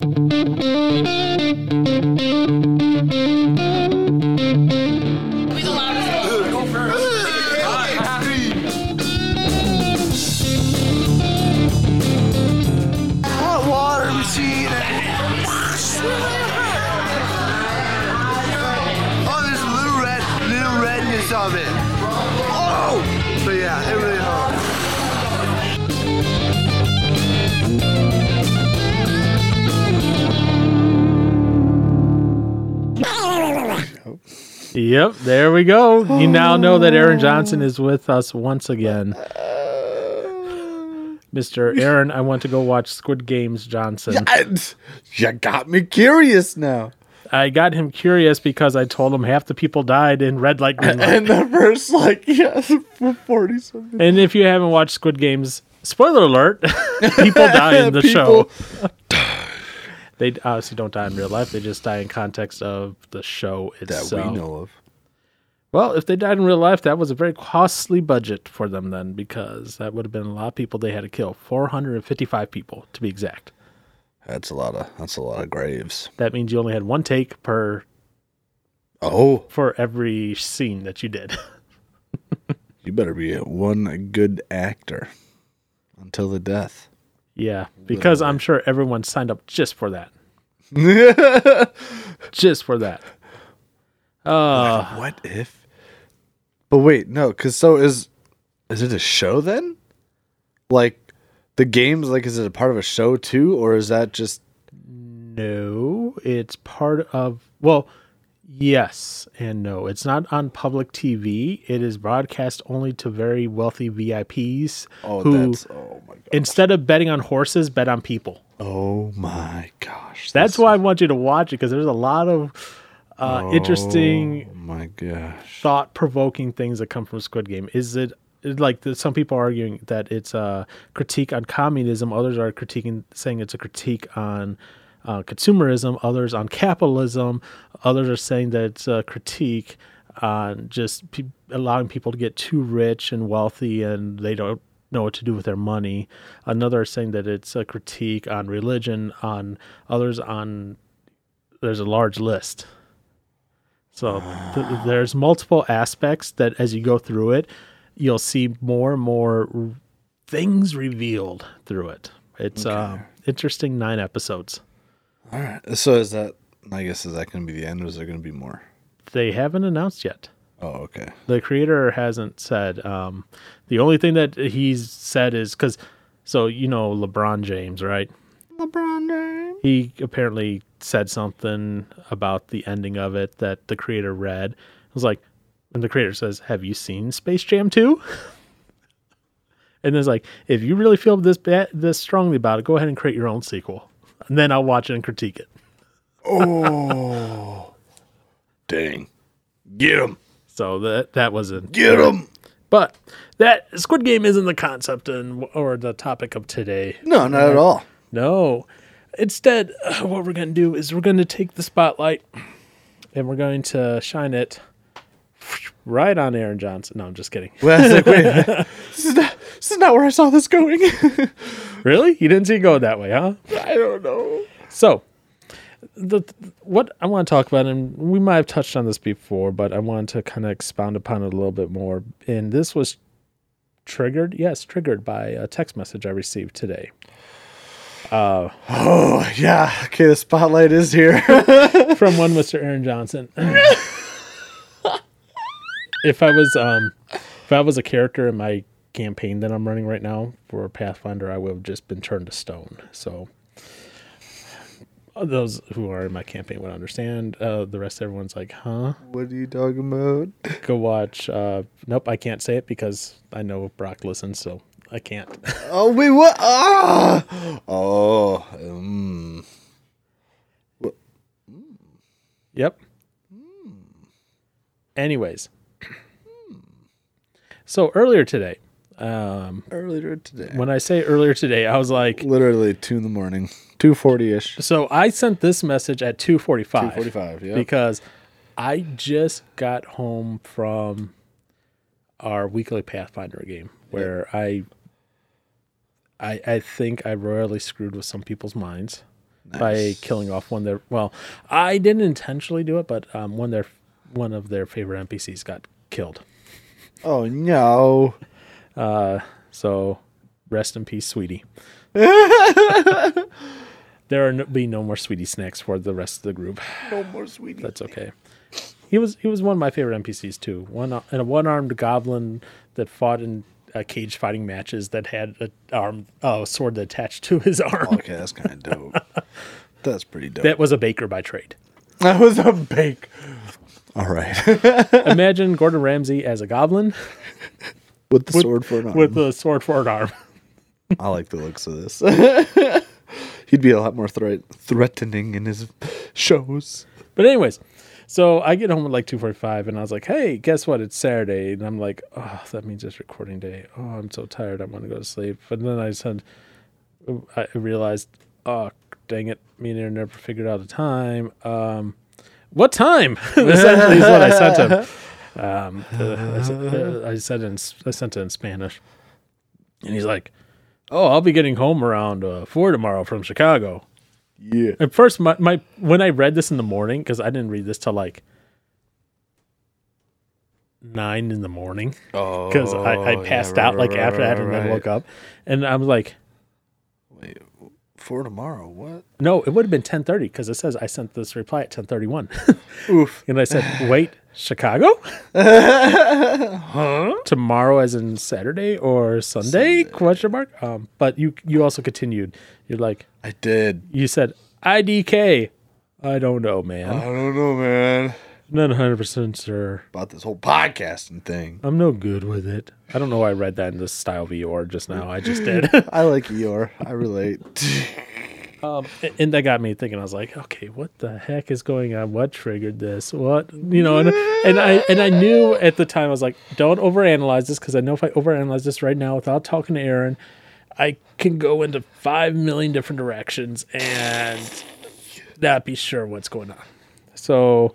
Hot Yep, there we go. You now know that Aaron Johnson is with us once again. Uh, Mr. Aaron, I want to go watch Squid Games Johnson. You got me curious now. I got him curious because I told him half the people died in red light, green light. And the first, like, yeah, 40 something. And if you haven't watched Squid Games, spoiler alert, people die in the show. They obviously don't die in real life. They just die in context of the show itself. That we know of. Well, if they died in real life, that was a very costly budget for them then, because that would have been a lot of people they had to kill. 455 people, to be exact. That's a lot of that's a lot of graves. That means you only had one take per Oh, for every scene that you did. you better be one good actor until the death. Yeah, because I'm sure everyone signed up just for that. Just for that. Uh, what if? But wait, no, because so is is it a show then? Like the games, like is it a part of a show too, or is that just no, it's part of, well, yes and no. It's not on public TV. It is broadcast only to very wealthy VIPs oh who, that's oh my god instead of betting on horses, bet on people. oh my gosh That's why I want you to watch it because there's a lot of uh, interesting, oh my gosh thought provoking things that come from Squid Game. Is it it- like the, some people are arguing that it's a critique on communism, others are critiquing saying it's a critique on uh, consumerism, others on capitalism, others are saying that it's a critique on just pe- allowing people to get too rich and wealthy and they don't know what to do with their money. Another is saying that it's a critique on religion, on others on there's a large list. So th- there's multiple aspects that as you go through it, you'll see more and more r- things revealed through it. It's uh, interesting nine episodes. All right so is that i guess is that gonna be the end or is there gonna be more They haven't announced yet. oh okay The creator hasn't said. Um, the only thing that he's said is because, so you know LeBron James, right? lebron james he apparently said something about the ending of it that the creator read. It was like, and the creator says, "Have you seen Space Jam 2?" and it's like, if you really feel this bad, this strongly about it, go ahead and create your own sequel, and then I'll watch it and critique it. oh dang get him So that that was it. get him But that Squid Game isn't the concept and or the topic of today. no not at all No. Instead, uh, what we're going to do is we're going to take the spotlight and we're going to shine it right on Aaron Johnson. No, I'm just kidding. well, I like, wait this is not this is not where i saw this going Really? You didn't see it go that way, huh? i don't know So, the what I want to talk about, and we might have touched on this before, but I wanted to kind of expound upon it a little bit more. And this was triggered, yes, triggered by a text message I received today. Uh, oh yeah okay the spotlight is here from one Mr. Aaron Johnson. If I was um if I was a character in my campaign that I'm running right now for Pathfinder, I would have just been turned to stone. So those who are in my campaign would understand. Uh, the rest everyone's like, huh? what are you talking about Go watch. Uh, nope, I can't say it because I know Brock listens, so I can't. Oh wait, what? Ah! Oh, um, Yep. Anyways, so earlier today, um, earlier today. when I say earlier today, I was like, Literally two in the morning, two forty ish, so I sent this message at two two forty-five forty five. Yeah. because I just got home from our weekly Pathfinder game where I, I, I think I royally screwed with some people's minds. by killing off one of their. Well, I didn't intentionally do it, but um, one their one of their favorite NPCs got killed. Oh no. Uh, So rest in peace, sweetie. there will no, be no more sweetie snacks for the rest of the group. No more sweetie. That's okay. He was he was one of my favorite NPCs too. One and a one armed goblin that fought in uh, cage fighting matches that had a arm uh, sword attached to his arm. okay, that's kind of dope. that's pretty dope. That was a baker by trade. That was a bake. All right. Imagine Gordon Ramsay as a goblin with the sword for an arm. with a sword for an arm. I like the looks of this. He'd be a lot more threat- threatening in his shows. But anyways, so I get home at like two forty five, and I was like, "Hey, guess what? It's Saturday," and I'm like, "Oh, that means it's recording day. Oh, I'm so tired. I want to go to sleep." But then I said, I realized, "Oh, dang it, me and Aaron never figured out a time. Um, what time?" Essentially, is what I sent him. Um, uh, I, said, I said in I sent it in Spanish, and he's like, "Oh, I'll be getting home around uh, four tomorrow from Chicago." Yeah. At first, my, my when I read this in the morning, because I didn't read this till like nine in the morning, Oh, because I, I passed out like after that and then woke up, and I was like, Wait, for tomorrow? What? no, it would have been ten thirty because it says I sent this reply at ten thirty one, Oof. and I said, wait, Chicago, tomorrow as in Saturday or Sunday? Question mark. Um, but you you also continued. You're like, I did. you said IDK. I don't know, man. I don't know, man. Not hundred percent sure. About this whole podcasting thing. I'm no good with it. I don't know why I read that in the style Eeyore just now. I just did. I like Eeyore. I relate. um, and that got me thinking. I was like, okay, what the heck is going on? What triggered this? What you know? And, and I and I knew at the time I was like, don't overanalyze this because I know if I overanalyze this right now without talking to Aaron, I can go into five million different directions and not be sure what's going on. So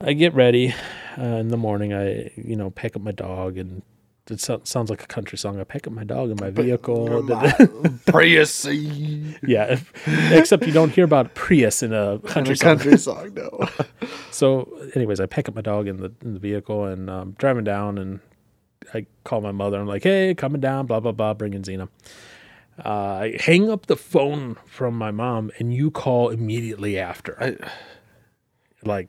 I get ready uh, in the morning. I you know pack up my dog and. It so- sounds like a country song. I pack up my dog in my vehicle. Prius. Yeah, if- except you don't hear about Prius in a country song. country song, no. So, anyways, I pick up my dog in the in the vehicle and um, driving down, and I call my mother. I'm like, "Hey, coming down, blah blah blah, bringing Xena." Uh, I hang up the phone from my mom, and you call immediately after, I, like,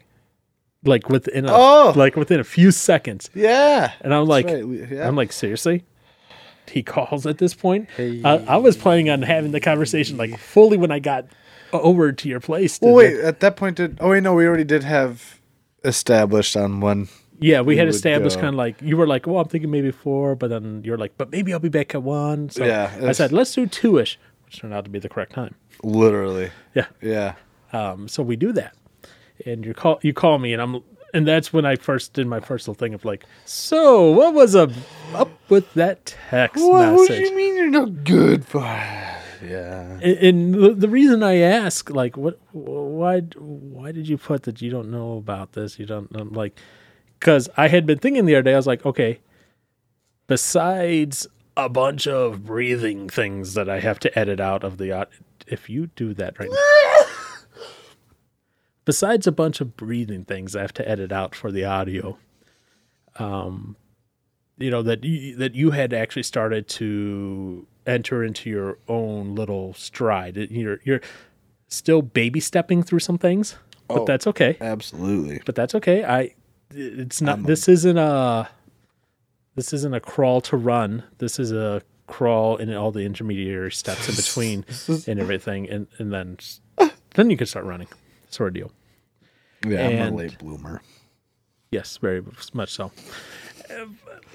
like within a Oh! like within a few seconds. yeah. And I'm like, right, yeah. I'm like, seriously? He calls at this point. Uh, I was planning on having the conversation like fully when I got over to your place. Well, wait. At that point, did oh wait, no, we already did have established on one. Yeah, we had established kind of like you were like, well, I'm thinking maybe four, but then you're like, but maybe I'll be back at one. So Yeah, I said let's do two ish, which turned out to be the correct time. Literally. Yeah, Yeah. um, so we do that, and you call you call me, and I'm and that's when I first did my first little thing of like, so what was up up with that text What, what do you mean you're not good for? Yeah. And, and the, the reason I ask, like, what, why, why did you put that you don't know about this? You don't I'm like, because I had been thinking the other day. I was like, okay, besides a bunch of breathing things that I have to edit out of the, if you do that right now, besides a bunch of breathing things I have to edit out for the audio, um, you know that you, that you had actually started to enter into your own little stride. You're you're still baby stepping through some things, but Oh. that's okay. Absolutely. But that's okay. I it's not. this isn't a this isn't a crawl to run. This is a crawl and all the intermediary steps in between and everything, and and then then you can start running. Sort of deal. Yeah, I'm a late bloomer. Yes, very much so.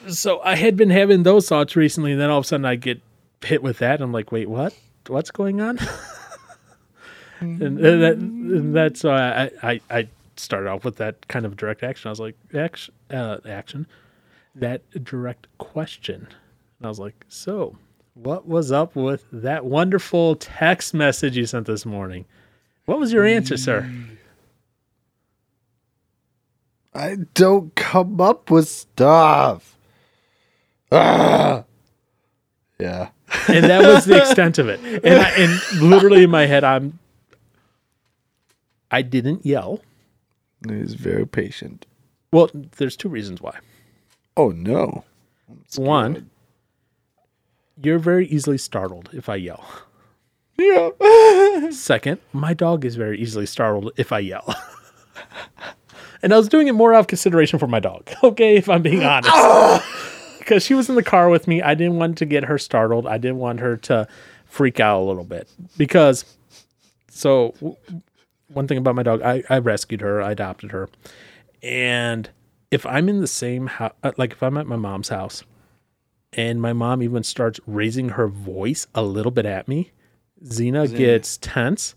So I had been having those thoughts recently, and then all of a sudden I get hit with that. I'm like, wait, what? What's going on? and, and that, and that's why I, I I started off with that kind of direct action. I was like, action, uh, action, that direct question. And I was like, so what was up with that wonderful text message you sent this morning? What was your answer, sir? I don't come up with stuff. Ah. Yeah. and that was the extent of it. And I, and literally in my head, I'm I didn't yell. He's very patient. Well, there's two reasons why. Oh no. One, you're very easily startled if I yell. Yeah. Second, my dog is very easily startled if I yell. and I was doing it more out of consideration for my dog, okay, if I'm being honest. Ah! Because she was in the car with me. I didn't want to get her startled. I didn't want her to freak out a little bit. Because, so, one thing about my dog, I, I rescued her, I adopted her. And if I'm in the same house, uh, like if I'm at my mom's house, and my mom even starts raising her voice a little bit at me, Xena gets tense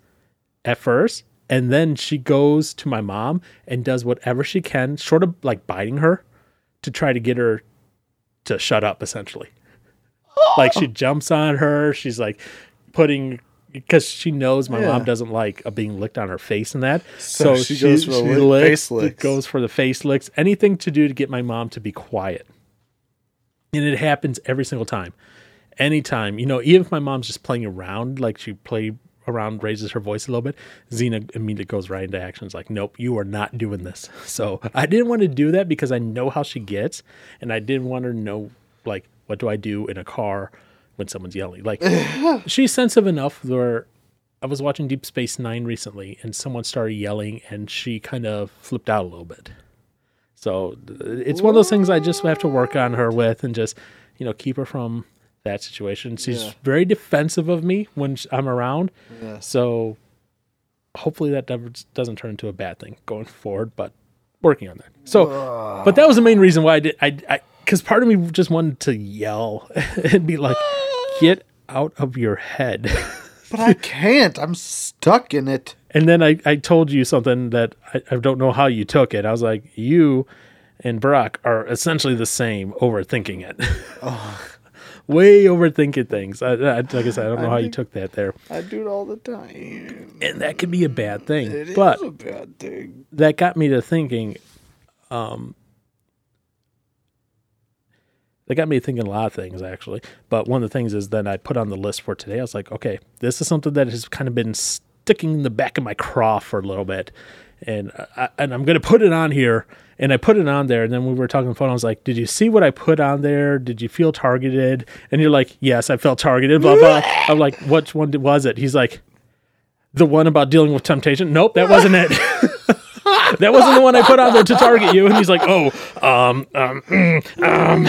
at first, and then she goes to my mom and does whatever she can, short of like biting her, to try to get her to shut up, essentially. Like she jumps on her, she's like putting because she knows my Yeah. mom doesn't like uh, being licked on her face and that. So, So she goes for the lick- face licks. Goes for the face licks. Anything to do to get my mom to be quiet. And it happens every single time. Anytime, you know, even if my mom's just playing around, like she play around, raises her voice a little bit, Xena immediately goes right into action. It's like, nope, you are not doing this. So I didn't want to do that because I know how she gets, and I didn't want her to know, like, what do I do in a car when someone's yelling? Like, she's sensitive enough where I was watching Deep Space Nine recently, and someone started yelling, and she kind of flipped out a little bit. So it's one of those things I just have to work on her with, and just you know keep her from that situation. She's Yeah. very defensive of me when I'm around, Yeah. so hopefully that doesn't turn into a bad thing going forward. But working on that. So, but that was the main reason why I did. I, I, because part of me just wanted to yell and be like, "Get out of your head." But I can't. I'm stuck in it. And then I, I told you something that I, I don't know how you took it. I was like, you and Brock are essentially the same, overthinking it. Way overthinking things. I, I, like I said, I don't know how you took that there. I do it all the time. And that could be a bad thing. It is but a bad thing. that got me to thinking, um, that got me thinking a lot of things actually. But one of the things is then I put on the list for today. I was like, okay, this is something that has kind of been sticking in the back of my craw for a little bit, and I, and I'm gonna put it on here. And I put it on there, and then we were talking on the phone. I was like, "Did you see what I put on there? Did you feel targeted?" And you're like, "Yes, I felt targeted." Blah blah. I'm like, "Which one was it?" He's like, "The one about dealing with temptation." Nope, that wasn't it. that wasn't the one I put on there to target you. And he's like, oh, um, um, mm, um.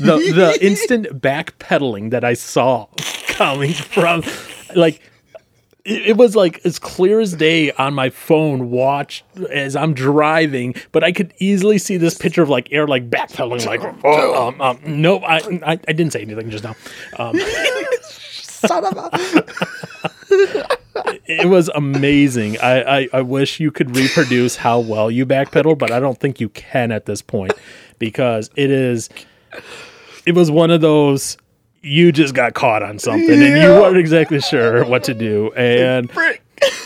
the the instant backpedaling that I saw coming from, like, it, was like as clear as day on my phone. Watch as I'm driving, but I could easily see this picture of like air like backpedaling, like, oh, um, um, nope, I, I I didn't say anything just now. Um, Son of a. it was amazing. I, I, I wish you could reproduce how well you backpedal, but I don't think you can at this point because it is. It was one of those you just got caught on something and you weren't exactly sure what to do, and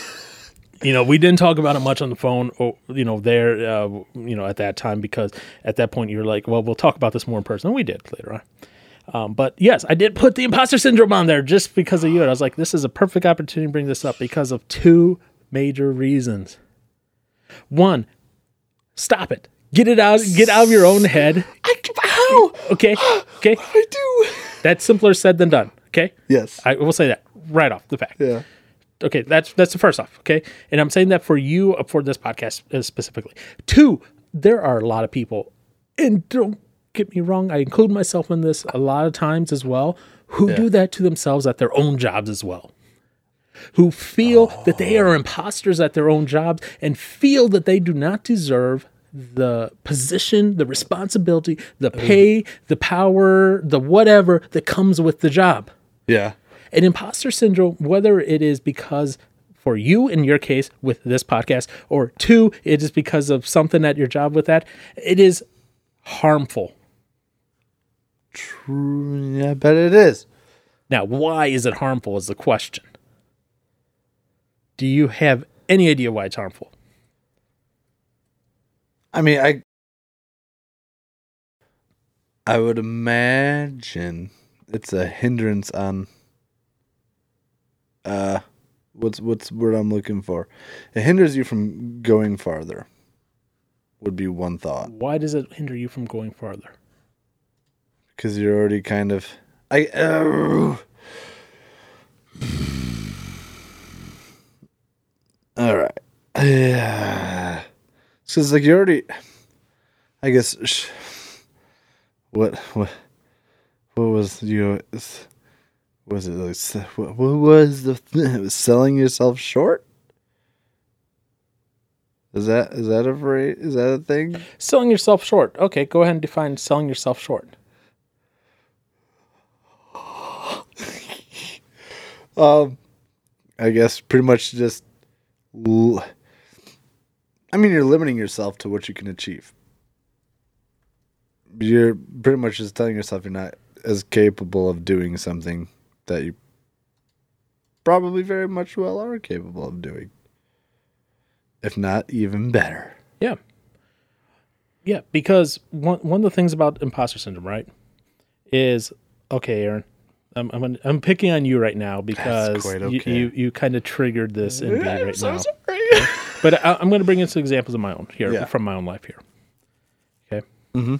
you know we didn't talk about it much on the phone. Or, you know there, uh, you know at that time because at that point you're like, well, we'll talk about this more in person. And we did later on. Um, but yes, I did put the imposter syndrome on there just because of you. And I was like, this is a perfect opportunity to bring this up because of two major reasons. One, stop it. Get it out. Get out of your own head. I, how? Okay. Okay. I do. That's simpler said than done. Okay. Yes. I will say that right off the bat. yeah. Okay, that's that's the first off. Okay, and I'm saying that for you uh, for this podcast uh, specifically. Two, there are a lot of people, and don't get me wrong, I include myself in this a lot of times as well, who do that to themselves at their own jobs as well. Who feel that they are imposters at their own jobs and feel that they do not deserve the position, the responsibility, the pay, the power, the whatever that comes with the job Yeah. an imposter syndrome, whether it is because for you in your case with this podcast, or two, it is because of something at your job with that, it is harmful. True. Yeah, I bet it is. Now, why is it harmful is the question. Do you have any idea why it's harmful? I mean, I I would imagine it's a hindrance on uh what's what's word I'm looking for? It hinders you from going farther. Would be one thought Why does it hinder you from going farther? because you're already kind of I. Uh, all right. Yeah. It's like you already. I guess. sh- What what what was you? Was it like what, what was the it was selling yourself short? Is that is that a phrase? Is that a thing? Selling yourself short. Okay, go ahead and define selling yourself short. Um, I guess pretty much just. l- I mean, you're limiting yourself to what you can achieve. You're pretty much just telling yourself you're not as capable of doing something that you probably very much well are capable of doing. If not even better. Yeah. Yeah, because one one of the things about imposter syndrome, right, is okay, Aaron. I'm I'm I'm picking on you right now because quite you, you you kind of triggered this in me right so now. sorry. But I, I'm going to bring in some examples of my own here Yeah. from my own life here. Okay. Mhm.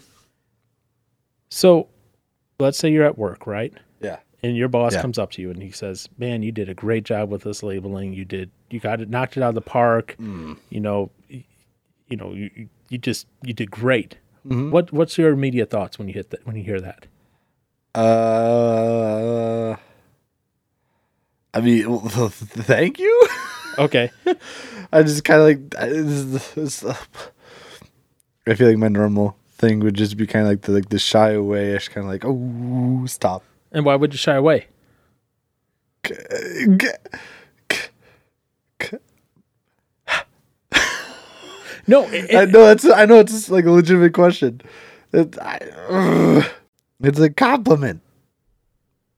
So, let's say you're at work, right? yeah. and your boss Yeah. comes up to you and he says, "Man, you did a great job with this labeling. You did, you got it, knocked it out of the park. Mm. You know, y- you know, you, you- you just, you did great." Mm-hmm. What, what's your immediate thoughts when you hit that, when you hear that? Uh, I mean, thank you. Okay, I just kind of like. I, this, this, I feel like my normal thing would just be kind of like the like the shy away-ish, kind of like, oh, stop. and why would you shy away? No, it- I it- know it's. I know it's like a legitimate question. It, I, ugh. it's a compliment.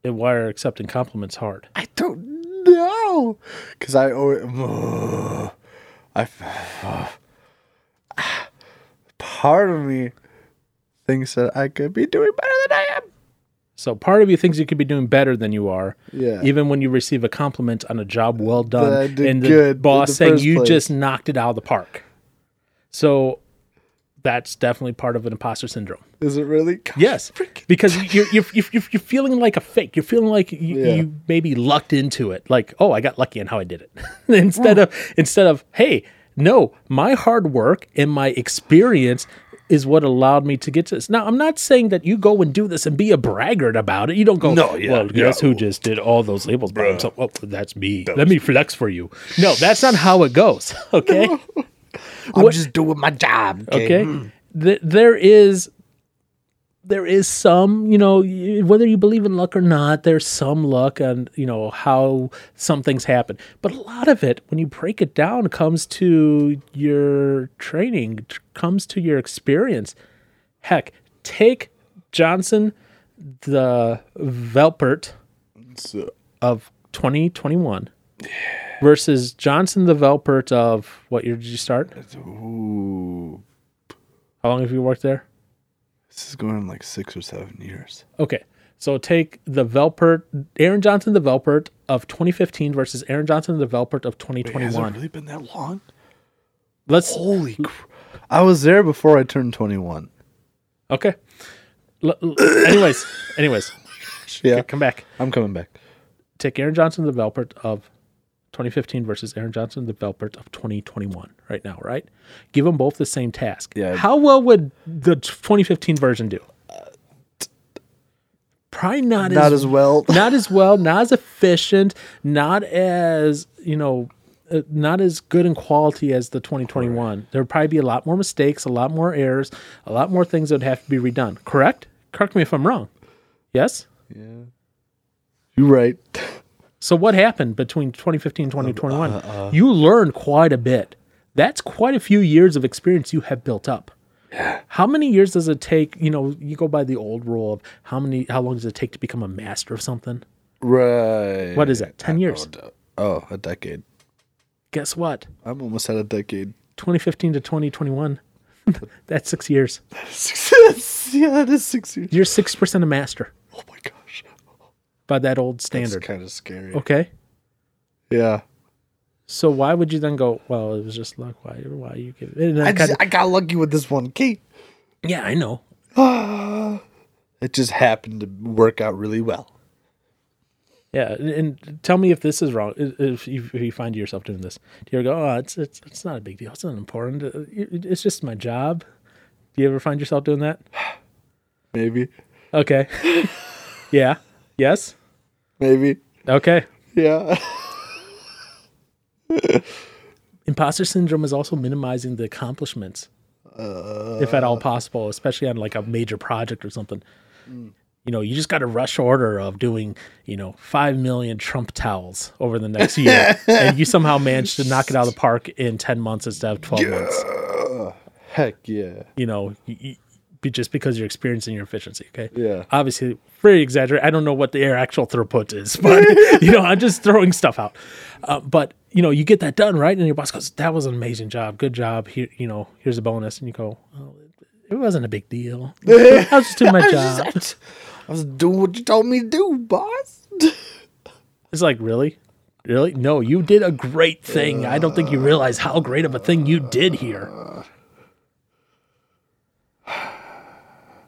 and why are accepting compliments hard? I don't because I always, I part of me thinks that I could be doing better than I am. So part of you thinks you could be doing better than you are. Yeah. Even when you receive a compliment on a job well done, and the good boss the saying you place." just knocked it out of the park. So that's definitely part of an imposter syndrome. Is it really? Gosh, Yes, because you're you're you're, you're you're feeling like a fake. You're feeling like you, Yeah. you maybe lucked into it. Like, oh, I got lucky in how I did it. instead of instead of hey, no, my hard work and my experience is what allowed me to get to this. Now, I'm not saying that you go and do this and be a braggart about it. You don't go, No, yeah, well, guess no. who just did all those labels by himself? Oh, that's me. Let me flex for you. No, that's not how it goes. Okay. I'm just doing my job. okay? Hmm. Th- there is there is some you know whether you believe in luck or not there's some luck on, you know how some things happen. But a lot of it when you break it down comes to your training comes to your experience. Heck take johnson the velpert of 2021 versus johnson the velpert of what year did you start ooh, how long have you worked there this is going on like six or seven years. Okay. So take the Velpert, Aaron Johnson, the Velpert of 2015 versus Aaron Johnson, the Velpert of twenty twenty one. Has it 2021. really been that long? Let's, Holy! Cr- I was there before I turned twenty-one. okay. L- l- anyways, anyways, Yeah, come back. I'm coming back. Take Aaron Johnson, the Velpert of 2015 versus Aaron Johnson, the Velpert of 2021 right now, right? Give them both the same task. Yeah. How well would the 2015 version do? Probably not, Not as well. not as well, not as efficient, not as you know, uh, not as good in quality as the 2021. There would probably be a lot more mistakes, a lot more errors, a lot more things that would have to be redone. Correct? Correct me if I'm wrong. Yes. Yeah. You're right. So what happened between 2015 and 2021? uh, you learned quite a bit. That's quite a few years of experience you have built up. How many years does it take? You know, you go by the old rule of how many, how long does it take to become a master of something? Right. What is that? 10 years. Oh, a decade. Guess what? I'm almost at a decade. 2015 to 2021. That's six years. yeah, that is six years. You're six percent a master Oh my gosh, by that old that's standard. kind of scary. Okay. Yeah, So why would you then go? Well, it was just luck. Why? Why you give? Then I, just, I got lucky with this one, Kate. yeah, I know. It just happened to work out really well. Yeah, and, and tell me if this is wrong. If you, if you find yourself doing this, do you ever go, "Oh, it's it's it's not a big deal. It's not important. Uh, It's just my job." Do you ever find yourself doing that? Maybe, Okay. yeah. Yes. Maybe, Okay. yeah. Imposter syndrome is also minimizing the accomplishments, if at all possible, especially on like a major project or something. Mm. You know, you just got a rush order of doing, you know, five million Trump towels over the next year, and you somehow managed to knock it out of the park in ten months instead of twelve months. Heck yeah. You know, y y- be just because you're experiencing your efficiency. Okay. Yeah. Obviously, very exaggerated. I don't know what the air actual throughput is, but you know, I'm just throwing stuff out. Uh, but you know, you get that done right, and your boss goes, "That was an amazing job. Good job. Here, you know, here's a bonus." And you go, oh, "It wasn't a big deal. I was just doing my job." I was doing what you told me to do, boss. It's like, really, really? No, you did a great thing. I don't think you realize how great of a thing you did here.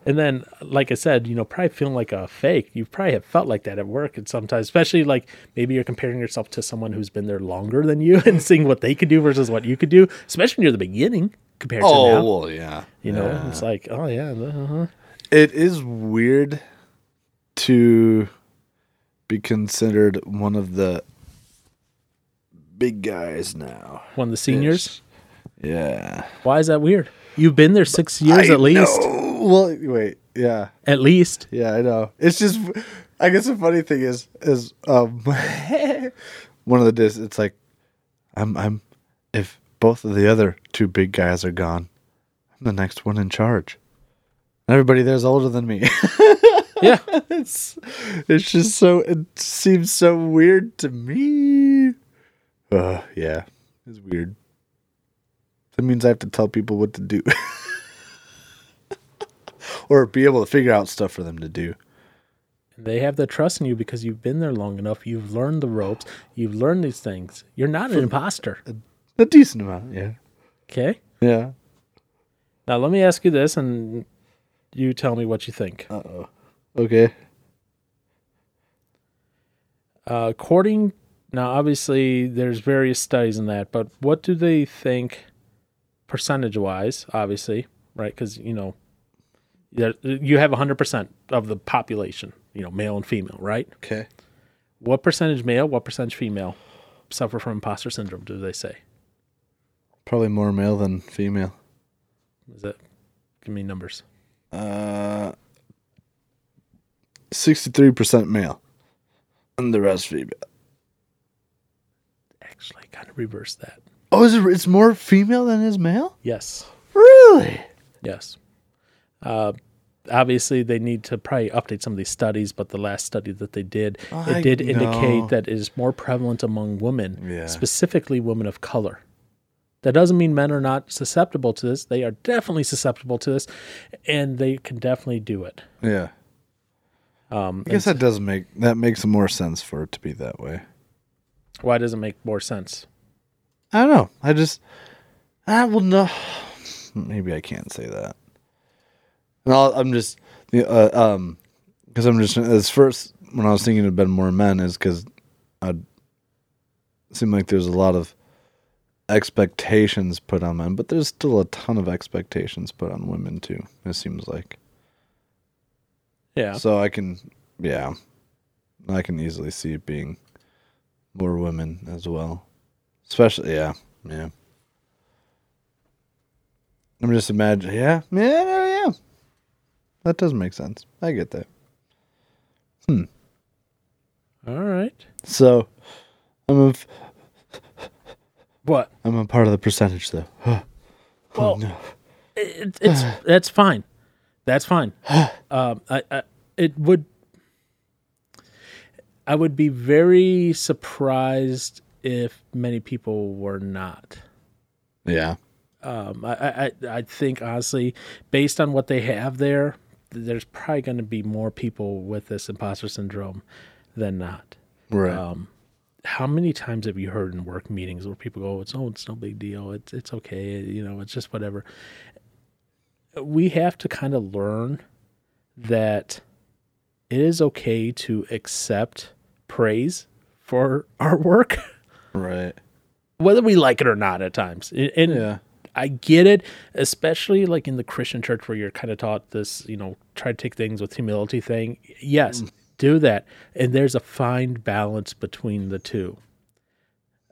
And then, like I said, you know, probably feeling like a fake. You probably have felt like that at work, and sometimes, especially like maybe you're comparing yourself to someone who's been there longer than you, and seeing what they could do versus what you could do. Especially when you're the beginning compared to now. Oh, well, yeah. You know, it's like, oh yeah, uh-huh. It is weird to be considered one of the big guys now. one of the seniors. Yeah. Why is that weird? You've been there six years at least. Well, wait. Yeah. At least. Yeah, I know. It's just, I guess the funny thing is, is um, one of the days it's like, I'm, I'm, if both of the other two big guys are gone, I'm the next one in charge. Everybody there's older than me. Yeah. it's, it's just so, it seems so weird to me. Uh, yeah, it's weird. That means I have to tell people what to do. or be able to figure out stuff for them to do. They have the trust in you because you've been there long enough. You've learned the ropes. You've learned these things. You're not an imposter. A decent amount, yeah. Okay. Yeah. Now let me ask you this, and you tell me what you think. Uh oh. Okay. Uh, according now, obviously, there's various studies in that, but what do they think, percentage-wise? Obviously, right? Because you know, you have 100% of the population, you know, male and female, right? Okay. What percentage male, what percentage female suffer from imposter syndrome? Do they say? Probably more male than female. Is it? Give me numbers. Uh, 63% male. And the rest female. Actually, kind of reverse that. Oh, is it, it's more female than is male? Yes. Really? Yes. Uh, obviously, they need to probably update some of these studies, but the last study that they did, I it did indicate that it is more prevalent among women, Yeah. specifically women of color. That doesn't mean men are not susceptible to this. They are definitely susceptible to this, and they can definitely do it. Yeah. Um, I guess that does make that makes more sense for it to be that way. why does it make more sense? I don't know. I just I will no. Maybe I can't say that. No, I'm just the uh, um because I'm just as first when I was thinking it'd been more men is because I seem like there's a lot of expectations put on men, but there's still a ton of expectations put on women too. It seems like Yeah. so I can yeah I can easily see it being more women as well, especially yeah yeah. I'm just imagining. Yeah, yeah. That doesn't make sense. I get that. Hmm. All right. So, I'm a, f- What? I'm a part of the percentage though. Well, it, it's that's fine. That's fine. Um, I, I it would. I would be very surprised if many people were not. yeah. Um, I, I- I think honestly, based on what they have there, there's probably going to be more people with this imposter syndrome than not. Right. Um, how many times have you heard in work meetings where people go, "It's oh, it's no big deal. It's it's okay. You know, it's just whatever." We have to kind of learn that it is okay to accept praise for our work, Right. whether we like it or not at times. And and Yeah. I get it, especially like in the Christian church where you're kind of taught this, you know, try to take things with humility thing. Yes, mm. do that. And there's a fine balance between the two.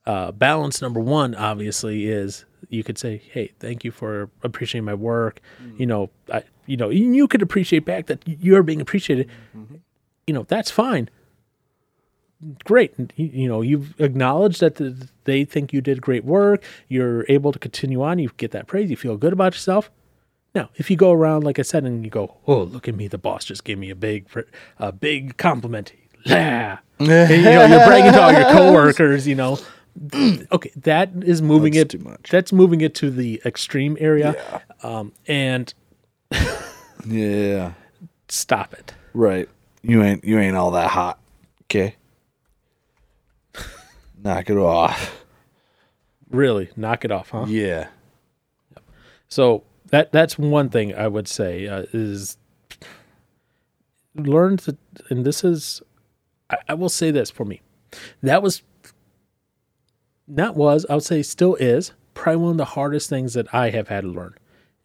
Uh, balance number one, obviously, is you could say, "Hey, thank you for appreciating my work." Mm. You know, I, you know, you could appreciate back that you're being appreciated. Mm-hmm. You know, that's fine. Great, you, you know, you've acknowledged that the, they think you did great work. You're able to continue on. You get that praise. You feel good about yourself. Now, if you go around, like I said, and you go, "Oh, look at me! The boss just gave me a big, a big compliment." Yeah, and, you know, you're bragging to all your coworkers. You know, okay, that is moving That's it. too much. That's moving it to the extreme area, um, and Yeah. stop it. Right. You ain't you ain't all that hot. Okay. Knock it off. Really, knock it off, huh? Yeah. So that that's one thing I would say uh, is learn to, and this is, I, I will say this for me, that was not was I would say still is probably one of the hardest things that I have had to learn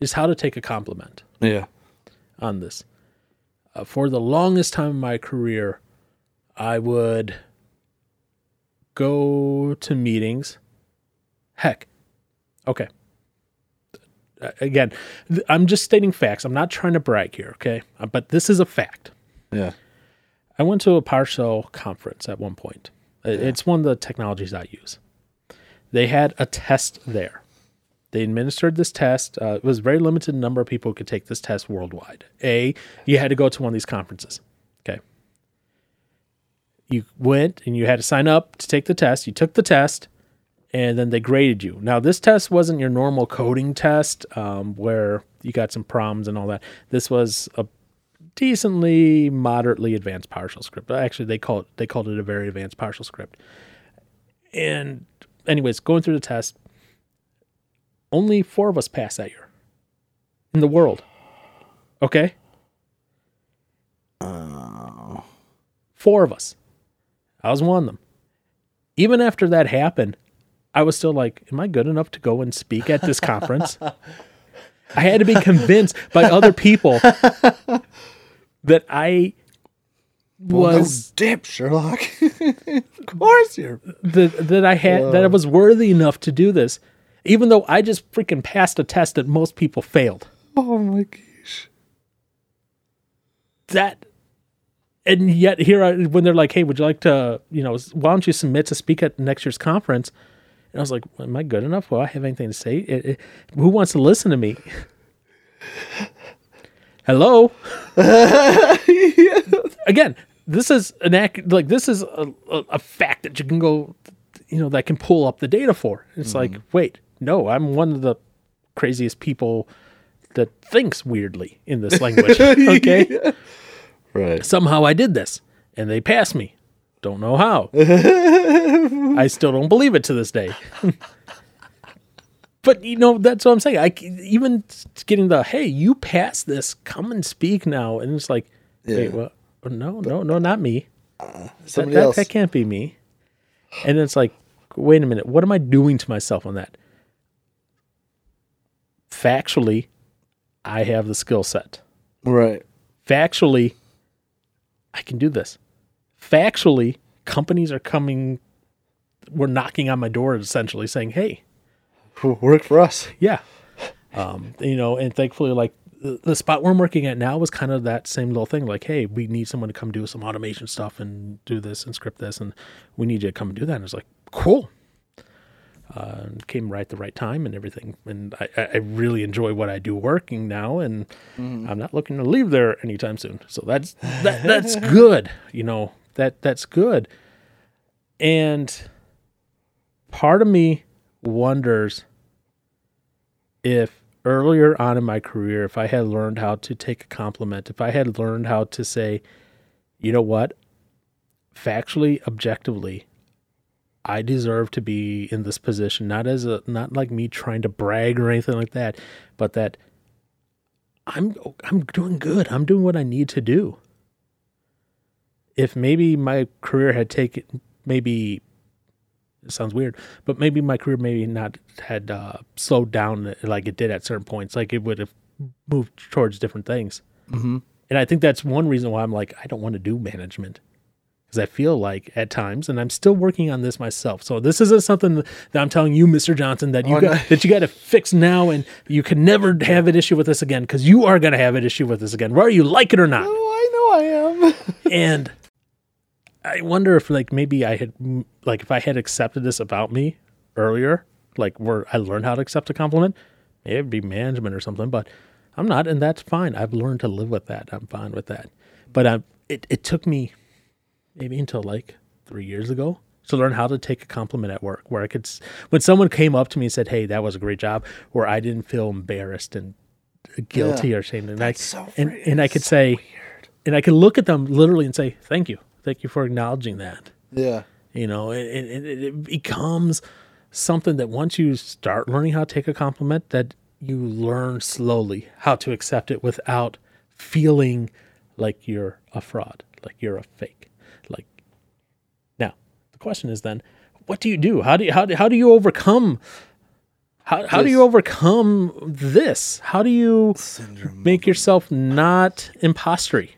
is how to take a compliment Yeah. on this. Uh, for the longest time in my career, I would go to meetings. Heck, okay. Again, I'm just stating facts. I'm not trying to brag here, okay? Uh, But this is a fact. Yeah. I went to a PowerShell conference at one point. It's one of the technologies I use. They had a test there. They administered this test. Uh, it was a very limited number of people who could take this test worldwide. A, you had to go to one of these conferences. You went and you had to sign up to take the test. You took the test, and then they graded you. Now, this test wasn't your normal coding test um, where you got some problems and all that. This was a decently moderately advanced PowerShell script. Actually, they call it they called it a very advanced PowerShell script. And anyways, going through the test, only four of us passed that year in the world. Okay, four of us. I was one of them. Even after that happened, I was still like, "Am I good enough to go and speak at this conference?" I had to be convinced by other people that I was dip, Sherlock. of course you're. that that I had that I was worthy enough to do this, even though I just freaking passed a test that most people failed. Oh my gosh. That, and yet here, I, when they're like, "Hey, would you like to, you know, why don't you submit to speak at next year's conference?" And I was like, "Am I good enough? Will I have anything to say? It- it- who wants to listen to me?" Hello. Again, this is an act like this is a, a, a fact that you can go, you know, that can pull up the data for. It's like, mm-hmm. wait, no, I'm one of the craziest people that thinks weirdly in this language. Okay, Right. somehow I did this, and they passed me. Don't know how. I still don't believe it to this day. but you know, that's what I'm saying. I even getting the hey, you passed this, come and speak now, and it's like, wait, Yeah. what? Oh, no, no, no, not me. Uh, that, Somebody that, else. that can't be me. And it's like, wait a minute, what am I doing to myself on that? Factually, I have the skill set. Right. Factually, I can do this. Factually, companies are coming, we're knocking on my door essentially saying, hey, Work for us. yeah. Um, you know, and thankfully, like the, the spot we're working at now was kind of that same little thing. Like, hey, we need someone to come do some automation stuff and do this and script this, and we need you to come and do that. And it's like, cool. Uh, came right at the right time and everything. And I, I I really enjoy what I do working now, and I'm not looking to leave there anytime soon. So that's that that's good. You know that that's good. And part of me wonders if earlier on in my career, if I had learned how to take a compliment, if I had learned how to say, you know what, factually, objectively, I deserve to be in this position, not as a not like me trying to brag or anything like that, but that I'm I'm doing good. I'm doing what I need to do. If maybe my career had taken maybe it sounds weird, but maybe my career maybe not had uh, slowed down like it did at certain points, like it would have moved towards different things. Mm-hmm. And I think that's one reason why I'm like I don't want to do management because I feel like at times, and I'm still working on this myself. So this isn't something that I'm telling you, Mr. Johnson, that you Oh, got, no. that you got to fix now, and you can never have an issue with this again because you are going to have an issue with this again, whether you like it or not. Oh, I know I am. and I wonder if like maybe I had like if I had accepted this about me earlier, like where I learned how to accept a compliment, maybe it'd be management or something. But I'm not, and that's fine. I've learned to live with that. I'm fine with that. But um, it it took me maybe until like three years ago to learn how to take a compliment at work, where I could when someone came up to me and said, "Hey, that was a great job," where I didn't feel embarrassed and guilty or ashamed, and I so and, and I could say, and I could look at them literally and say, "Thank you, thank you for acknowledging that." yeah. You know, it, it, it, it becomes something that once you start learning how to take a compliment, that you learn slowly how to accept it without feeling like you're a fraud, like you're a fake. Like now, the question is then, what do you do? How do you, how do, how do you overcome? How, how do you overcome this? How do you Syndrome. make yourself not impostery?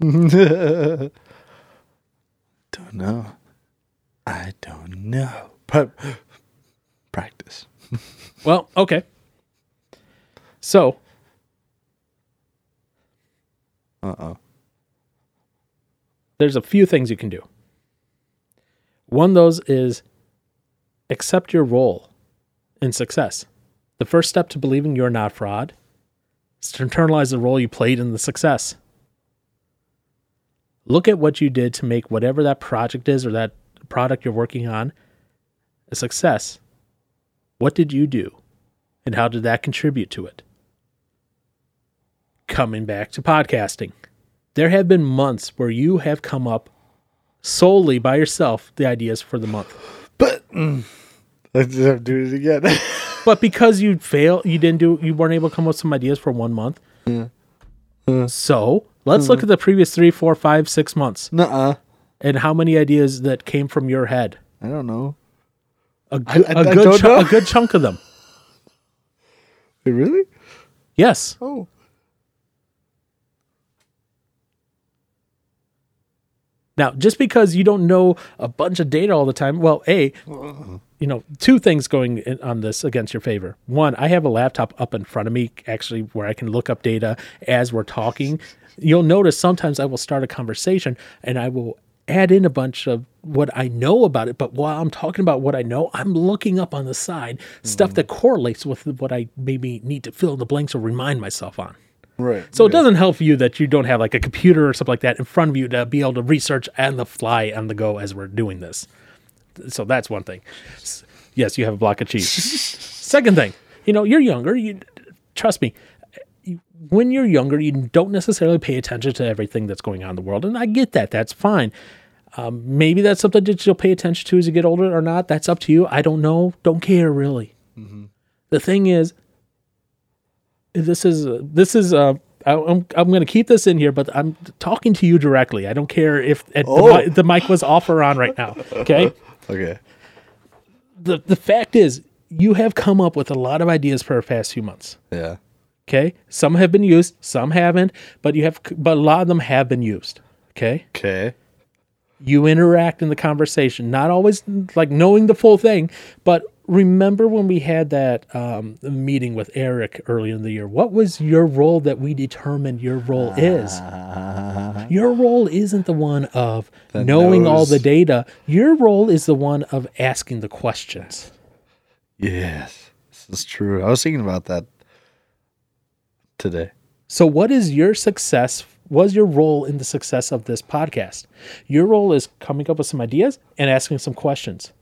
Don't know. I don't know. But practice. Well, okay. So, Uh oh. There's a few things you can do. One of those is accept your role in success. The first step to believing you're not fraud is to internalize the role you played in the success. Look at what you did to make whatever that project is or that product you're working on a success. What did you do? And how did that contribute to it? Coming back to podcasting there have been months where you have come up solely by yourself the ideas for the month. But mm, let's have to do it again. But because you fail, you didn't do, you weren't able to come up with some ideas for one month. So let's look at the previous three, four, five, six months Nuh-uh. and how many ideas that came from your head. I don't know. A, good, I- a I good, don't know. a good chunk of them. Wait, really? Yes. Oh. Now, just because you don't know a bunch of data all the time, well, A, you know, two things going in on this against your favor. One, I have a laptop up in front of me, actually, where I can look up data as we're talking. You'll notice sometimes I will start a conversation and I will add in a bunch of what I know about it. But while I'm talking about what I know, I'm looking up on the side stuff mm. that correlates with what I maybe need to fill in the blanks or remind myself on. Right. So it doesn't help you that you don't have like a computer or something like that in front of you to be able to research on the fly on the go as we're doing this. So that's one thing. Yes, you have a block of cheese. Second thing, you know, you're younger. You trust me. When you're younger, you don't necessarily pay attention to everything that's going on in the world, and I get that. That's fine. Um, maybe that's something that you'll pay attention to as you get older or not. That's up to you. I don't know. Don't care really. The thing is, this is this is uh, I, I'm I'm going to keep this in here, but I'm talking to you directly. I don't care if if Oh. the, the mic was off or on right now. Okay. Okay. the the fact is, you have come up with a lot of ideas for the past few months. Yeah. Okay, some have been used, some haven't, but you have, but a lot of them have been used. Okay, Okay. you interact in the conversation, not always like knowing the full thing, but remember when we had that um, meeting with Eric early in the year? What was your role that we determined your role is? Your role isn't the one of knowing all the data. Your role is the one of asking the questions. Yes. This is true. I was thinking about that today. So, what is your success? Was your role in the success of this podcast? Your role is coming up with some ideas and asking some questions.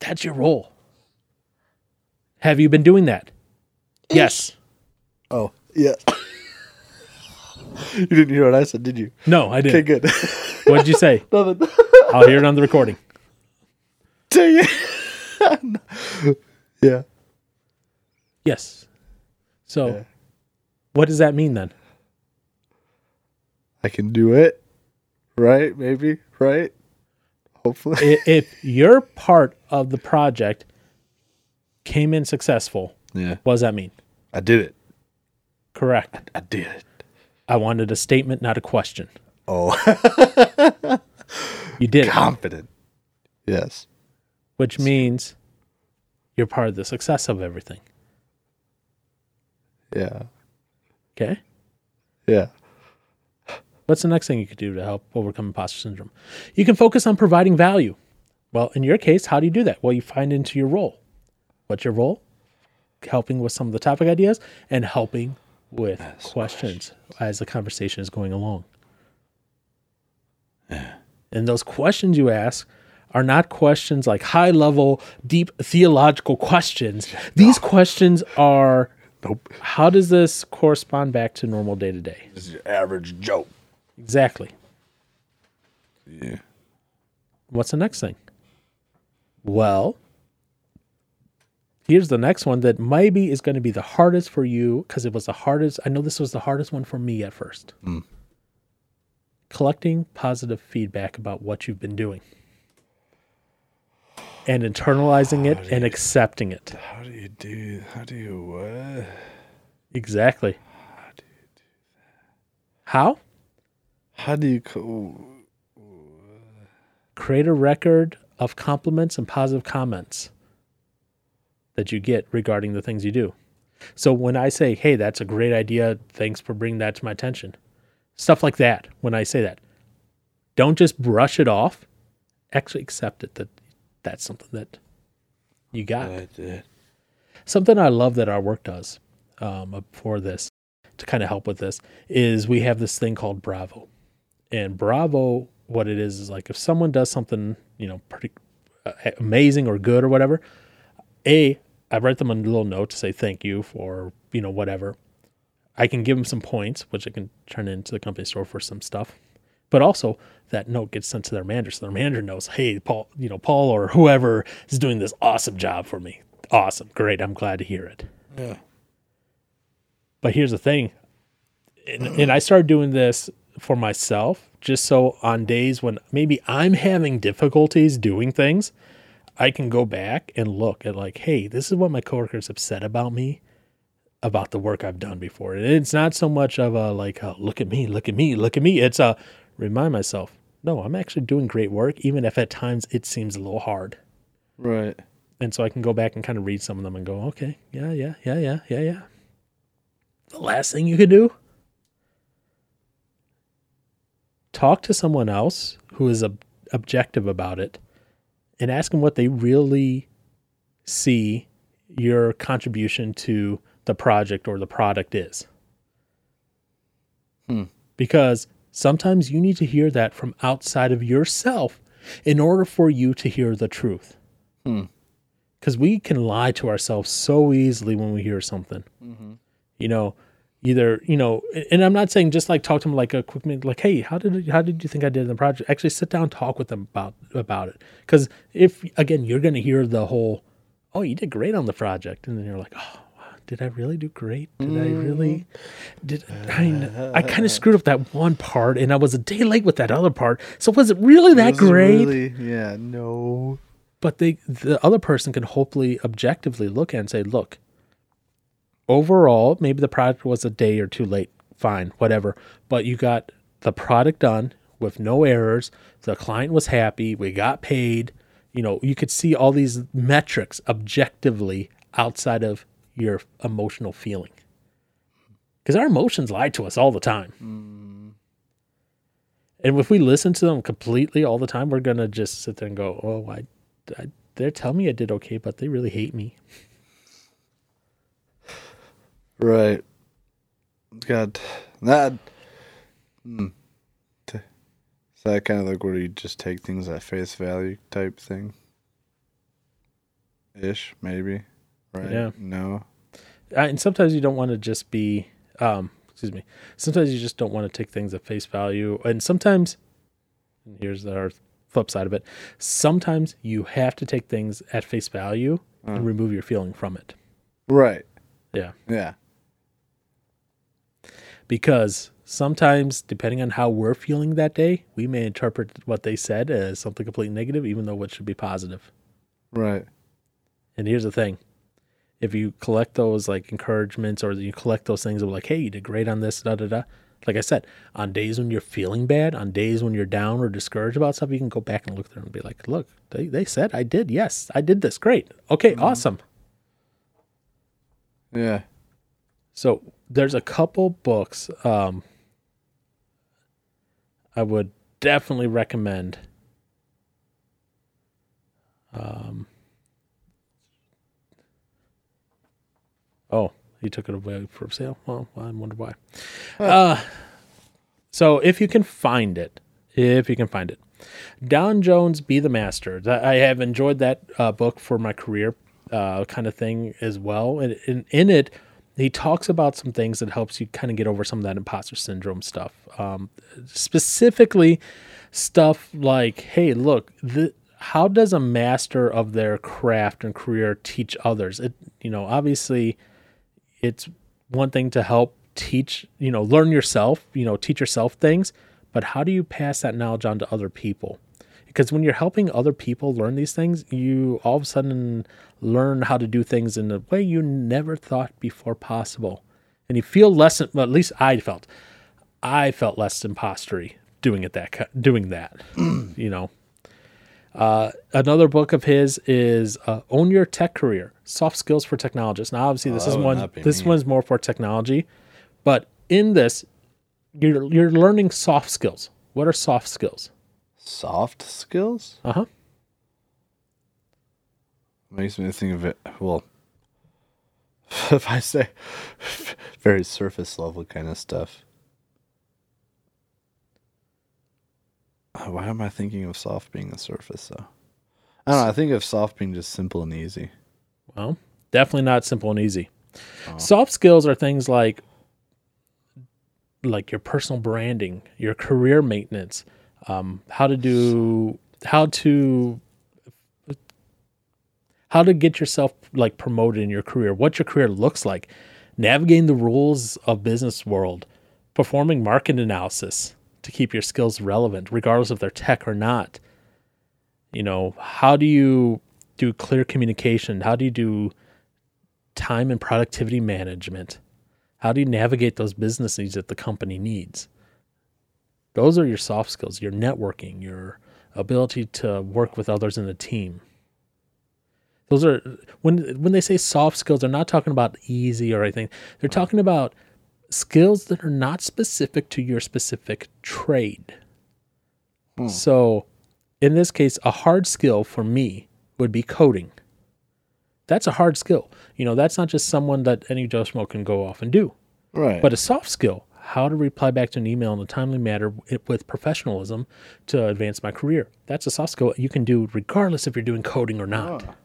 That's your role. Have you been doing that? Yes. Oh, yeah. You didn't hear what I said, did you? No, I didn't. Okay, good. What did you say? Nothing. I'll hear it on the recording. Dang it. yeah. Yes. So, Yeah. what does that mean then? I can do it. Right? Maybe. Right? Hopefully. If your part of the project came in successful, Yeah. what does that mean? I did it. Correct. I did it. I wanted a statement, not a question. Oh, You did it, confident. Yes. which means you're part of the success of everything. Yeah. Okay. Yeah. What's the next thing you could do to help overcome imposter syndrome? You can focus on providing value. Well, in your case, how do you do that? Well, you find into your role. What's your role? Helping with some of the topic ideas and helping with questions as the conversation is going along. And those questions you ask are not questions like high level, deep theological questions. These questions are Nope. how does this correspond back to normal day to day? This is your average joke. Exactly. Yeah. What's the next thing? Well, here's the next one that maybe is going to be the hardest for you because it was the hardest. I know this was the hardest one for me at first. Mm. Collecting positive feedback about what you've been doing and internalizing it and accepting it. How do you do? How do you what? Exactly. How? How do you? Co- create a record of compliments and positive comments that you get regarding the things you do. So when I say, "Hey, that's a great idea. Thanks for bringing that to my attention." Stuff like that. When I say that, don't just brush it off. Actually accept it that that's something that you got. Something I love that our work does um, for this to kind of help with this is we have this thing called Bravo. And Bravo, what it is, is like if someone does something, you know, pretty uh, amazing or good or whatever, A, I write them a little note to say thank you for, you know, whatever. I can give them some points, which I can turn into the company store for some stuff. But also that note gets sent to their manager. So their manager knows, hey, Paul, you know, Paul or whoever is doing this awesome job for me. Awesome. Great. I'm glad to hear it. Yeah. But here's the thing. And, and I started doing this for myself just so on days when maybe I'm having difficulties doing things, I can go back and look at like, hey, this is what my coworkers have said about me, about the work I've done before. And it's not so much of a like, look at me, look at me, look at me. It's a remind myself, no, I'm actually doing great work, even if at times it seems a little hard. Right. And so I can go back and kind of read some of them and go, okay, yeah, yeah, yeah, yeah, yeah, yeah. The last thing you could do, talk to someone else who is ob- objective about it and ask them what they really see your contribution to the project or the product is. Hmm. Because sometimes you need to hear that from outside of yourself in order for you to hear the truth because we can lie to ourselves so easily when we hear something. You know, either you know, and I'm not saying just like talk to them like a quick minute, like, hey, how did how did you think I did in the project? Actually, sit down, and talk with them about about it. Because if again, you're going to hear the whole, oh, you did great on the project, and then you're like, oh. Did I really do great? Did I mm-hmm. really? Did I? I kind of screwed up that one part, and I was a day late with that other part. So was it really that is great? really- yeah. No. but they the other person can hopefully objectively look at and say look overall maybe the product was a day or two late fine whatever but you got the product done with no errors. The client was happy. We got paid. You know you could see all these metrics objectively outside of your emotional feeling. Because our emotions lie to us all the time. Mm. And if we listen to them completely all the time we're gonna just sit there and go oh i I, they're telling me I did okay, but they really hate me. Right. God, that. Hmm. Is that kind of like where you just take things at face value type thing? Ish, maybe. Right. Yeah. No. Uh, and sometimes you don't want to just be, um, excuse me. Sometimes you just don't want to take things at face value, and sometimes, and here's our flip side of it. Sometimes you have to take things at face value and remove your feeling from it. Right. Yeah, Yeah. Because sometimes, depending on how we're feeling that day, we may interpret what they said as something completely negative, even though it should be positive. Right. And here's the thing. If you collect those like encouragements or you collect those things of like, hey, you did great on this, da da da. Like I said, on days when you're feeling bad, on days when you're down or discouraged about stuff, you can go back and look there and be like, look, they, they said I did. Yes, I did this. Great. Okay, mm-hmm. awesome. Yeah. So there's a couple books um, I would definitely recommend. Um, oh, he took it away for sale. Well, I wonder why. Uh, so if you can find it, if you can find it, Don Jones, Be the Master. I have enjoyed that uh, book for my career, uh, kind of thing as well. And in, in it, he talks about some things that helps you kind of get over some of that imposter syndrome stuff. Um, specifically, stuff like, hey, look, how does a master of their craft and career teach others? It, you know, obviously, it's one thing to help teach, you know, learn yourself, you know, teach yourself things, but how do you pass that knowledge on to other people? Because when you're helping other people learn these things, you all of a sudden learn how to do things in a way you never thought before possible. And you feel less, well, at least I felt, I felt less impostery doing it that, doing that, you know. Uh, another book of his is uh, Own Your Tech Career: Soft Skills for Technologists. Now, obviously, this Oh, is one. This me. one's more for technology, but in this, you're you're learning soft skills. What are soft skills? Soft skills? Uh huh. Makes me think of it. Well, if I say very surface level kind of stuff. Why am I thinking of soft being the surface though? I don't know. I think of soft being just simple and easy. Well, definitely not simple and easy. Soft skills are things like like your personal branding, your career maintenance, um, how to do how to how to get yourself like promoted in your career, what your career looks like, navigating the rules of business world, performing market analysis to keep your skills relevant, regardless if they're tech or not. You know, how do you do clear communication? How do you do time and productivity management? How do you navigate those business needs that the company needs? Those are your soft skills, your networking, your ability to work with others in a team. Those are when when they say soft skills, they're not talking about easy or anything. They're talking about skills that are not specific to your specific trade. Hmm. So, in this case, a hard skill for me would be coding. That's a hard skill. You know, that's not just someone that any Joe Schmo can go off and do. Right. But a soft skill, how to reply back to an email in a timely manner with professionalism to advance my career. That's a soft skill you can do regardless if you're doing coding or not.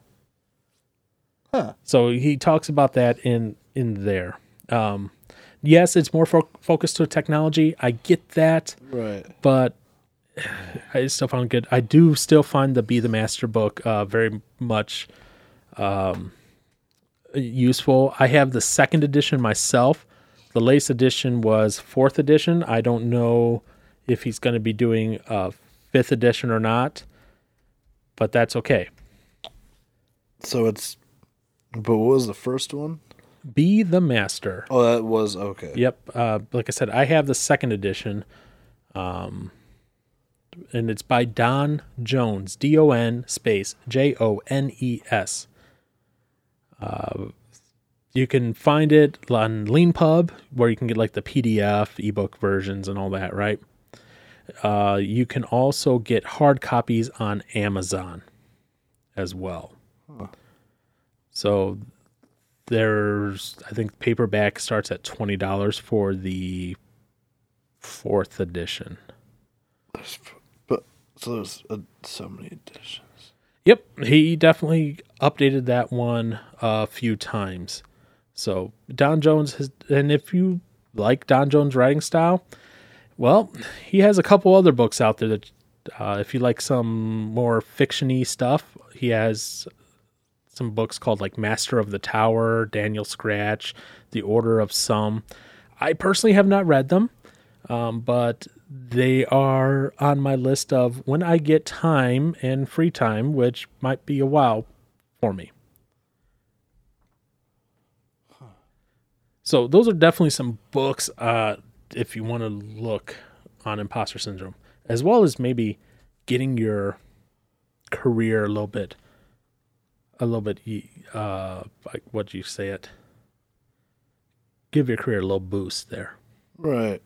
So he talks about that in in there. Um, yes, it's more fo- focused to technology. I get that, right. but I still found good. I do still find the Be the Master book uh, very much um, useful. I have the second edition myself. The Lace edition was fourth edition. I don't know if he's going to be doing a fifth edition or not, but that's okay. So it's. But what was the first one? Be the Master. Oh, that was okay. Yep. Uh, like I said, I have the second edition, um, and it's by Don Jones. D O N space J O N E S. Uh, you can find it on LeanPub, where you can get like the PDF, ebook versions, and all that. Right. Uh, you can also get hard copies on Amazon as well. So there's I think paperback starts at twenty dollars for the fourth edition. But so there's uh, so many editions. Yep, he definitely updated that one a few times. So Don Jones has, and if you like Don Jones' writing style, well, he has a couple other books out there that, uh, if you like some more fictiony stuff, he has some books called like Master of the Tower, Daniel Scratch, The Order of Some. I personally have not read them, um, but they are on my list of when I get time and free time, which might be a while for me. So those are definitely some books uh, if you want to look on imposter syndrome, as well as maybe getting your career a little bit, a little bit, uh, like what do you say it? Give your career a little boost there. Right.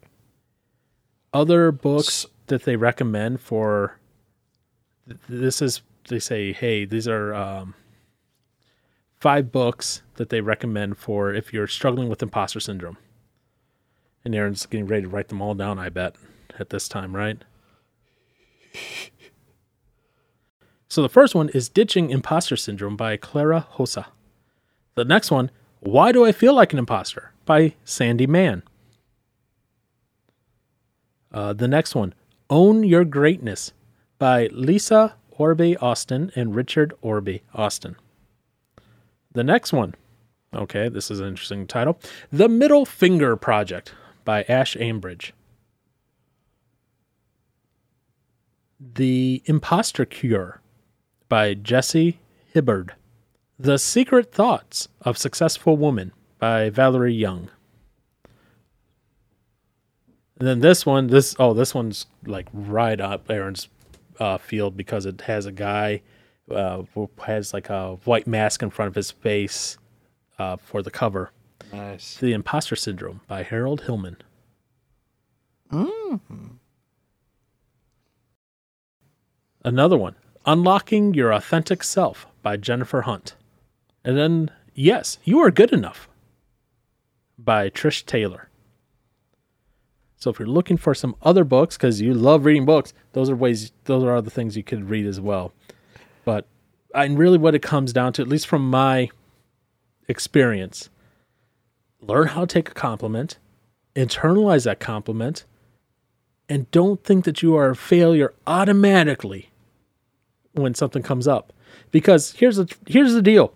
Other books that they recommend for this is they say, hey, these are um, five books that they recommend for if you're struggling with imposter syndrome. And Aaron's getting ready to write them all down, I bet, at this time, right? So the first one is Ditching Imposter Syndrome by Clara Hossa. The next one, Why Do I Feel Like an Imposter by Sandi Mann. Uh, the next one, Own Your Greatness by Lisa Orbe Austin and Richard Orbe Austin. The next one, okay, this is an interesting title The Middle Finger Project by Ash Ambridge. The Imposter Cure by Jesse Hibberd. The Secret Thoughts of Successful Woman by Valerie Young. And then this one, this oh, this one's like right up Aaron's uh, field because it has a guy uh, has like a white mask in front of his face uh, for the cover. Nice. The Imposter Syndrome by Harold Hillman. Another one, Unlocking Your Authentic Self by Jennifer Hunt. And then, Yes, You Are Good Enough by Trish Taylor. So if you're looking for some other books, because you love reading books, those are ways, those are other things you could read as well. But I really what it comes down to, at least from my experience, learn how to take a compliment, internalize that compliment, and don't think that you are a failure automatically when something comes up. Because here's the here's the deal.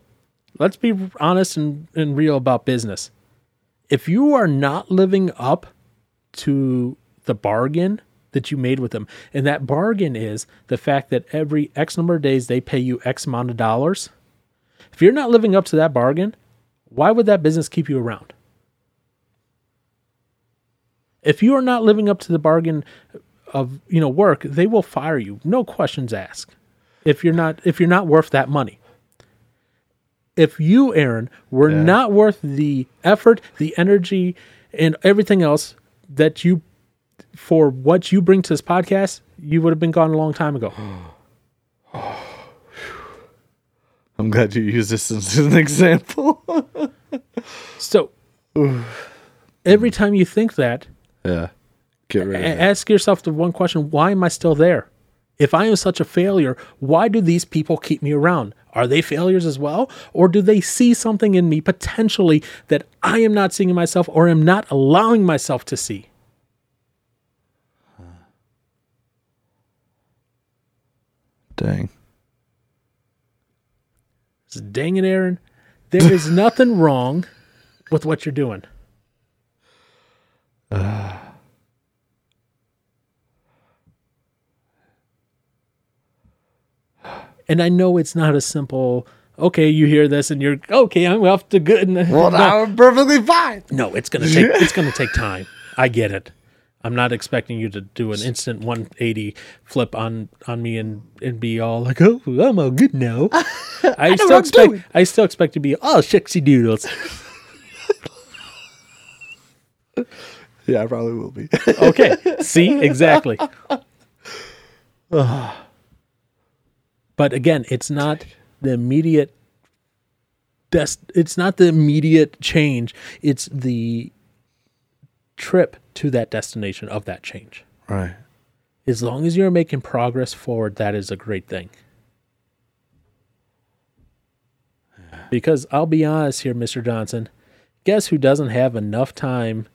Let's be honest and, and real about business. If you are not living up to the bargain that you made with them, and that bargain is the fact that every X number of days they pay you X amount of dollars. If you're not living up to that bargain, why would that business keep you around? If you are not living up to the bargain of you know work, they will fire you, no questions asked. If you're not if you're not worth that money. If you, Aaron, were Yeah. not worth the effort, the energy, and everything else that you for what you bring to this podcast, you would have been gone a long time ago. I'm glad you used this as an example. So every time you think that, yeah. Get rid a- of ask yourself the one question why am I still there? If I am such a failure, why do these people keep me around? Are they failures as well? Or do they see something in me potentially that I am not seeing in myself or am not allowing myself to see? Dang. Dang it, Aaron. There is nothing wrong with what you're doing. Uh. And I know it's not a simple, okay, you hear this and you're, okay, I'm off to good. Well, no, I'm perfectly fine. no, it's to take, it's going to take time. I get it. I'm not expecting you to do an instant 180 flip on on me and and be all like, oh, I'm all good now. I, still what I'm expect doing. I still expect to be all sexy doodles. Yeah, I probably will be. Okay, see exactly. but again, it's not the immediate. Dest- it's not the immediate change. It's the trip to that destination of that change. right. As long as you're making progress forward, that is a great thing. Because I'll be honest here, Mr. Johnson, guess who doesn't have enough time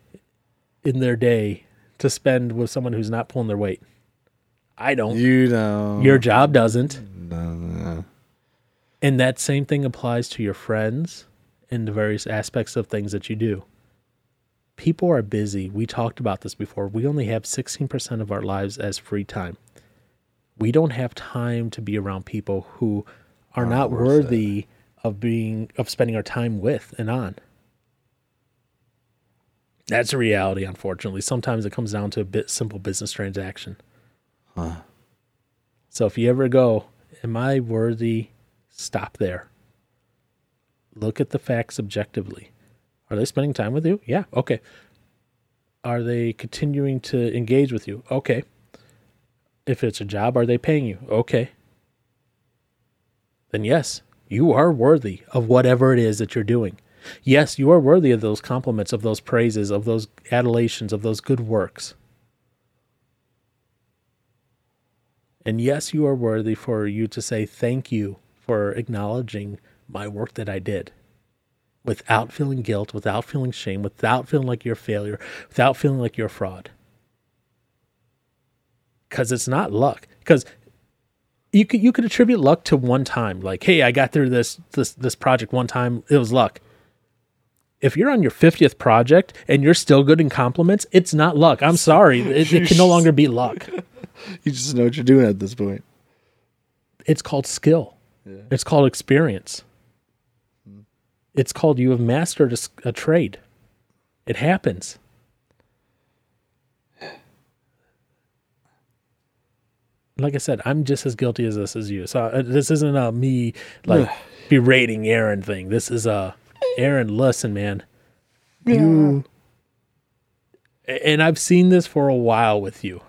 in their day to spend with someone who's not pulling their weight? I don't. You know. Your job doesn't. No, no. And that same thing applies to your friends and the various aspects of things that you do. People are busy. We talked about this before. We only have 16% of our lives as free time. We don't have time to be around people who are not worth worthy of being of spending our time with and on. That's a reality, unfortunately. Sometimes it comes down to a bit simple business transaction. So if you ever go, am I worthy? Stop there. Look at the facts objectively. Are they spending time with you? Yeah. Okay. Are they continuing to engage with you? Okay. If it's a job, are they paying you? Okay. Then yes, you are worthy of whatever it is that you're doing. Yes, you are worthy of those compliments, of those praises, of those adulations, of those good works. And yes, you are worthy for you to say thank you for acknowledging my work that I did without feeling guilt, without feeling shame, without feeling like you're a failure, without feeling like you're a fraud. Because it's not luck. Because you could you could attribute luck to one time, like, hey, I got through this this this project one time, it was luck. If you're on your 50th project and you're still good in compliments, it's not luck. I'm sorry. It, it can no longer be luck. You just know what you're doing at this point. It's called skill. It's called experience. It's called you have mastered a trade. It happens. Like I said, I'm just as guilty as this as you. So uh, this isn't a me like berating Aaron thing. This is a Aaron. Listen, man, you. And I've seen this for a while with you,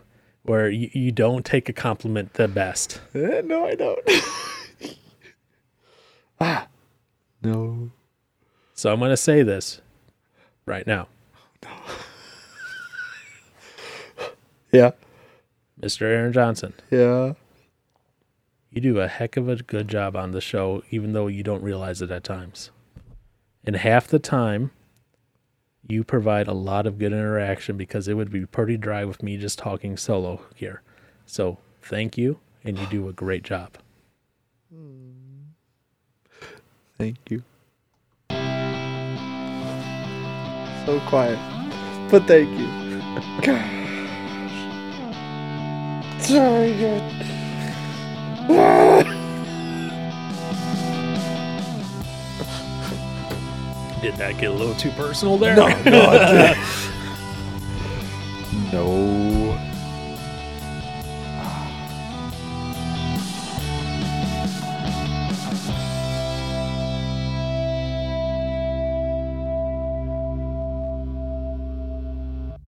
where you, you don't take a compliment the best. Eh, no, I don't. ah. No. So I'm going to say this right now. Yeah. Mr. Aaron Johnson, Yeah. you do a heck of a good job on the show, even though you don't realize it at times. And half the time, you provide a lot of good interaction because it would be pretty dry with me just talking solo here. So thank you, and you do a great job. Thank you. So quiet. But thank you. Gosh. Did that get a little too personal there? No, no, no.